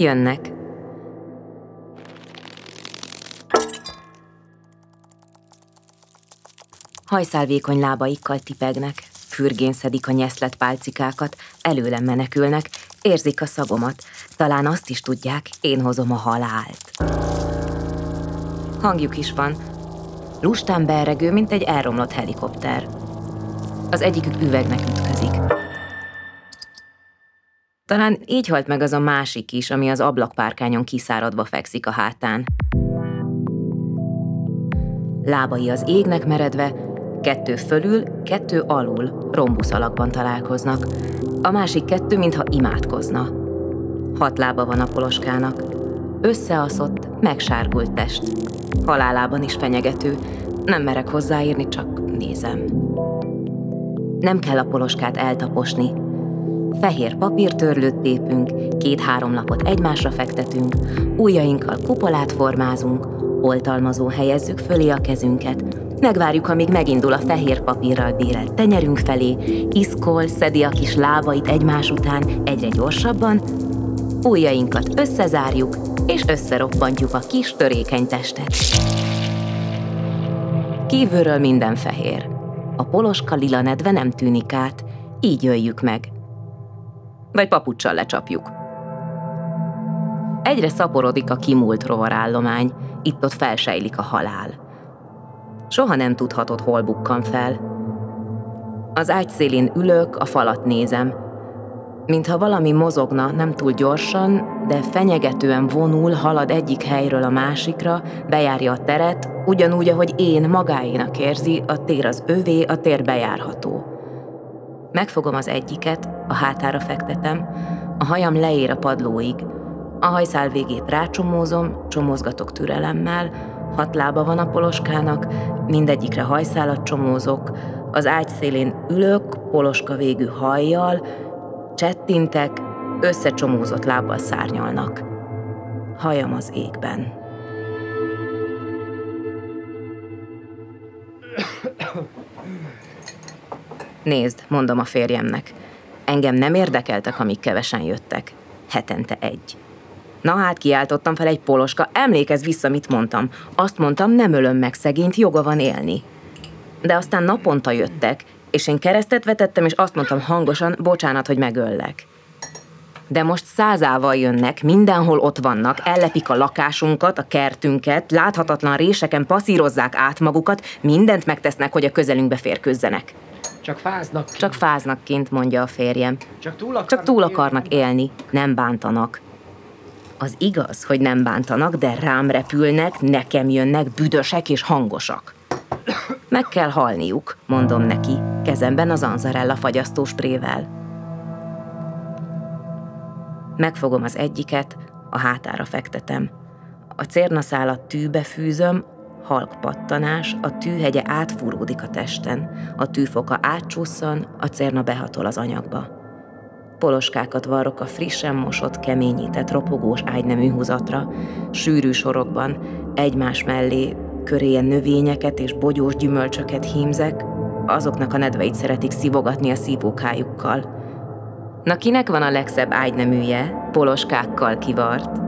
Jönnek. Hajszálvékony lábaikkal tipegnek, fürgén szedik a nyeszlet pálcikákat, előlem menekülnek, érzik a szagomat, talán azt is tudják, én hozom a halált. Hangjuk is van, lustán beregő, mint egy elromlott helikopter. Az egyikük üvegnek ütközik. Talán így halt meg az a másik is, ami az ablakpárkányon kiszáradva fekszik a hátán. Lábai az égnek meredve, kettő fölül, kettő alul, rombusz alakban találkoznak. A másik kettő, mintha imádkozna. Hat lába van a poloskának. Összeaszott, megsárgult test. Halálában is fenyegető. Nem merek hozzáírni, csak nézem. Nem kell a poloskát eltaposni. Fehér papírtörlőt tépünk, két-három lapot egymásra fektetünk, ujjainkkal kupolát formázunk, oltalmazó helyezzük fölé a kezünket, megvárjuk, amíg megindul a fehér papírral bérelt tenyerünk felé, iszkol, szedi a kis lábait egymás után egyre gyorsabban, ujjainkat összezárjuk, és összeroppantjuk a kis törékeny testet. Kívülről minden fehér. A poloska lila nedve nem tűnik át, így jöjjük meg. Vagy papucsal lecsapjuk. Egyre szaporodik a kimúlt rovarállomány, itt-ott felsejlik a halál. Soha nem tudhatod, hol bukkan fel. Az ágy szélén ülök, a falat nézem. Mintha valami mozogna, nem túl gyorsan, de fenyegetően vonul, halad egyik helyről a másikra, bejárja a teret, ugyanúgy, ahogy én magáénak érzi, a tér az övé, a tér bejárható. Megfogom az egyiket, a hátára fektetem, a hajam leér a padlóig, a hajszál végét rácsomózom, csomózgatok türelemmel, hat lába van a poloskának, mindegyikre hajszálat csomózok, az ágy szélén ülök, poloska végű hajjal, csettintek, összecsomózott lábbal szárnyalnak. Hajam az égben. Nézd, mondom a férjemnek. Engem nem érdekeltek, amik kevesen jöttek. Hetente egy. Na hát kiáltottam fel egy poloska, emlékezz vissza, mit mondtam. Azt mondtam, nem ölöm meg szegényt, joga van élni. De aztán naponta jöttek, és én keresztet vetettem, és azt mondtam hangosan, bocsánat, hogy megöllek. De most százával jönnek, mindenhol ott vannak, ellepik a lakásunkat, a kertünket, láthatatlan réseken passzírozzák át magukat, mindent megtesznek, hogy a közelünkbe férkőzzenek. Csak fáznak kint. Csak fáznak kint, mondja a férjem. Csak túl akarnak, Csak túl akarnak élni, nem bántanak. Az igaz, hogy nem bántanak, de rám repülnek, nekem jönnek, büdösek és hangosak. Meg kell halniuk, mondom neki, kezemben az anzarella fagyasztó sprével. Megfogom az egyiket, a hátára fektetem. A cérnaszálat tűbe fűzöm, halk pattanás, a tűhegye átfúródik a testen, a tűfoka átcsusszan, a cérna behatol az anyagba. Poloskákat varrok a frissen mosott, keményített, ropogós ágynemű húzatra, sűrű sorokban, egymás mellé köréje növényeket és bogyós gyümölcsöket hímzek, azoknak a nedveit szeretik szívogatni a szívókájukkal. Na kinek van a legszebb ágyneműje, poloskákkal kivart?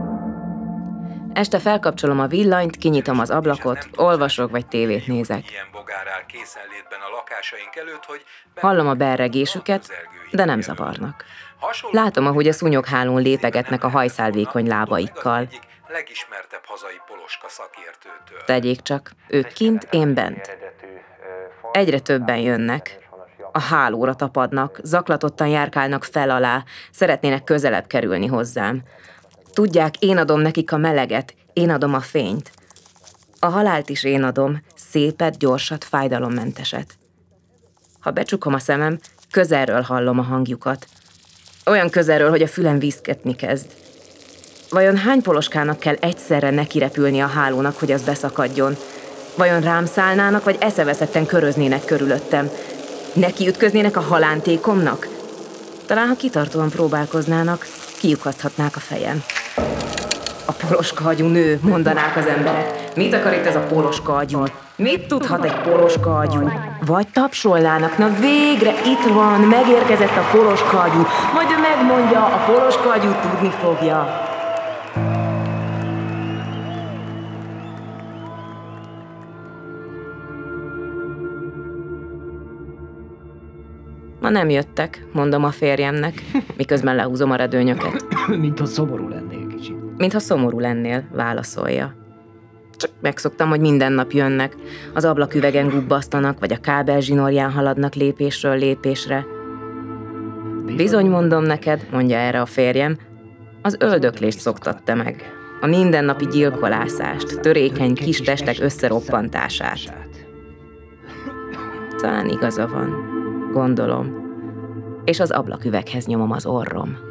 Este felkapcsolom a villanyt, kinyitom az ablakot, olvasok vagy tévét nézek. Ilyen bogár áll készenlétben a lakásaink előtt, hogy Hallom a berregésüket, de nem zavarnak. Látom, ahogy a szúnyoghálón lépegetnek a hajszálvékony lábaikkal. Legismertebb hazai poloska szakértőtől. Tegyék csak, ők kint, én bent. Egyre többen jönnek. A hálóra tapadnak, zaklatottan járkálnak fel alá, szeretnének közelebb kerülni hozzám. Tudják, én adom nekik a meleget, én adom a fényt. A halált is én adom, szépet, gyorsat, fájdalommenteset. Ha becsukom a szemem, közelről hallom a hangjukat. Olyan közelről, hogy a fülem vízketni kezd. Vajon hány poloskának kell egyszerre nekirepülni a hálónak, hogy az beszakadjon? Vajon rám szállnának, vagy eszeveszetten köröznének körülöttem? Neki ütköznének a halántékomnak? Talán, ha kitartóan próbálkoznának, kiukaszthatnák a fejem. A poloska agyú nő, mondanák az emberek. Mit akar itt ez a poloska agyú? Mit tudhat egy poloska agyú? Vagy tapsolnának, na végre itt van, megérkezett a poloska agyú. Majd ő megmondja, a poloska agyú tudni fogja. Ma nem jöttek, mondom a férjemnek, miközben lehúzom a redőnyöket. Mint a szomorú lennél. Mintha szomorú lennél, válaszolja. Csak megszoktam, hogy minden nap jönnek, az ablaküvegen gubbasztanak, vagy a kábel zsinórján haladnak lépésről lépésre. Bizony mondom neked, mondja erre a férjem, az öldöklést szoktat te meg. A mindennapi gyilkolászást, törékeny kis testek összeroppantását. Talán igaza van, gondolom. És az ablaküveghez nyomom az orrom.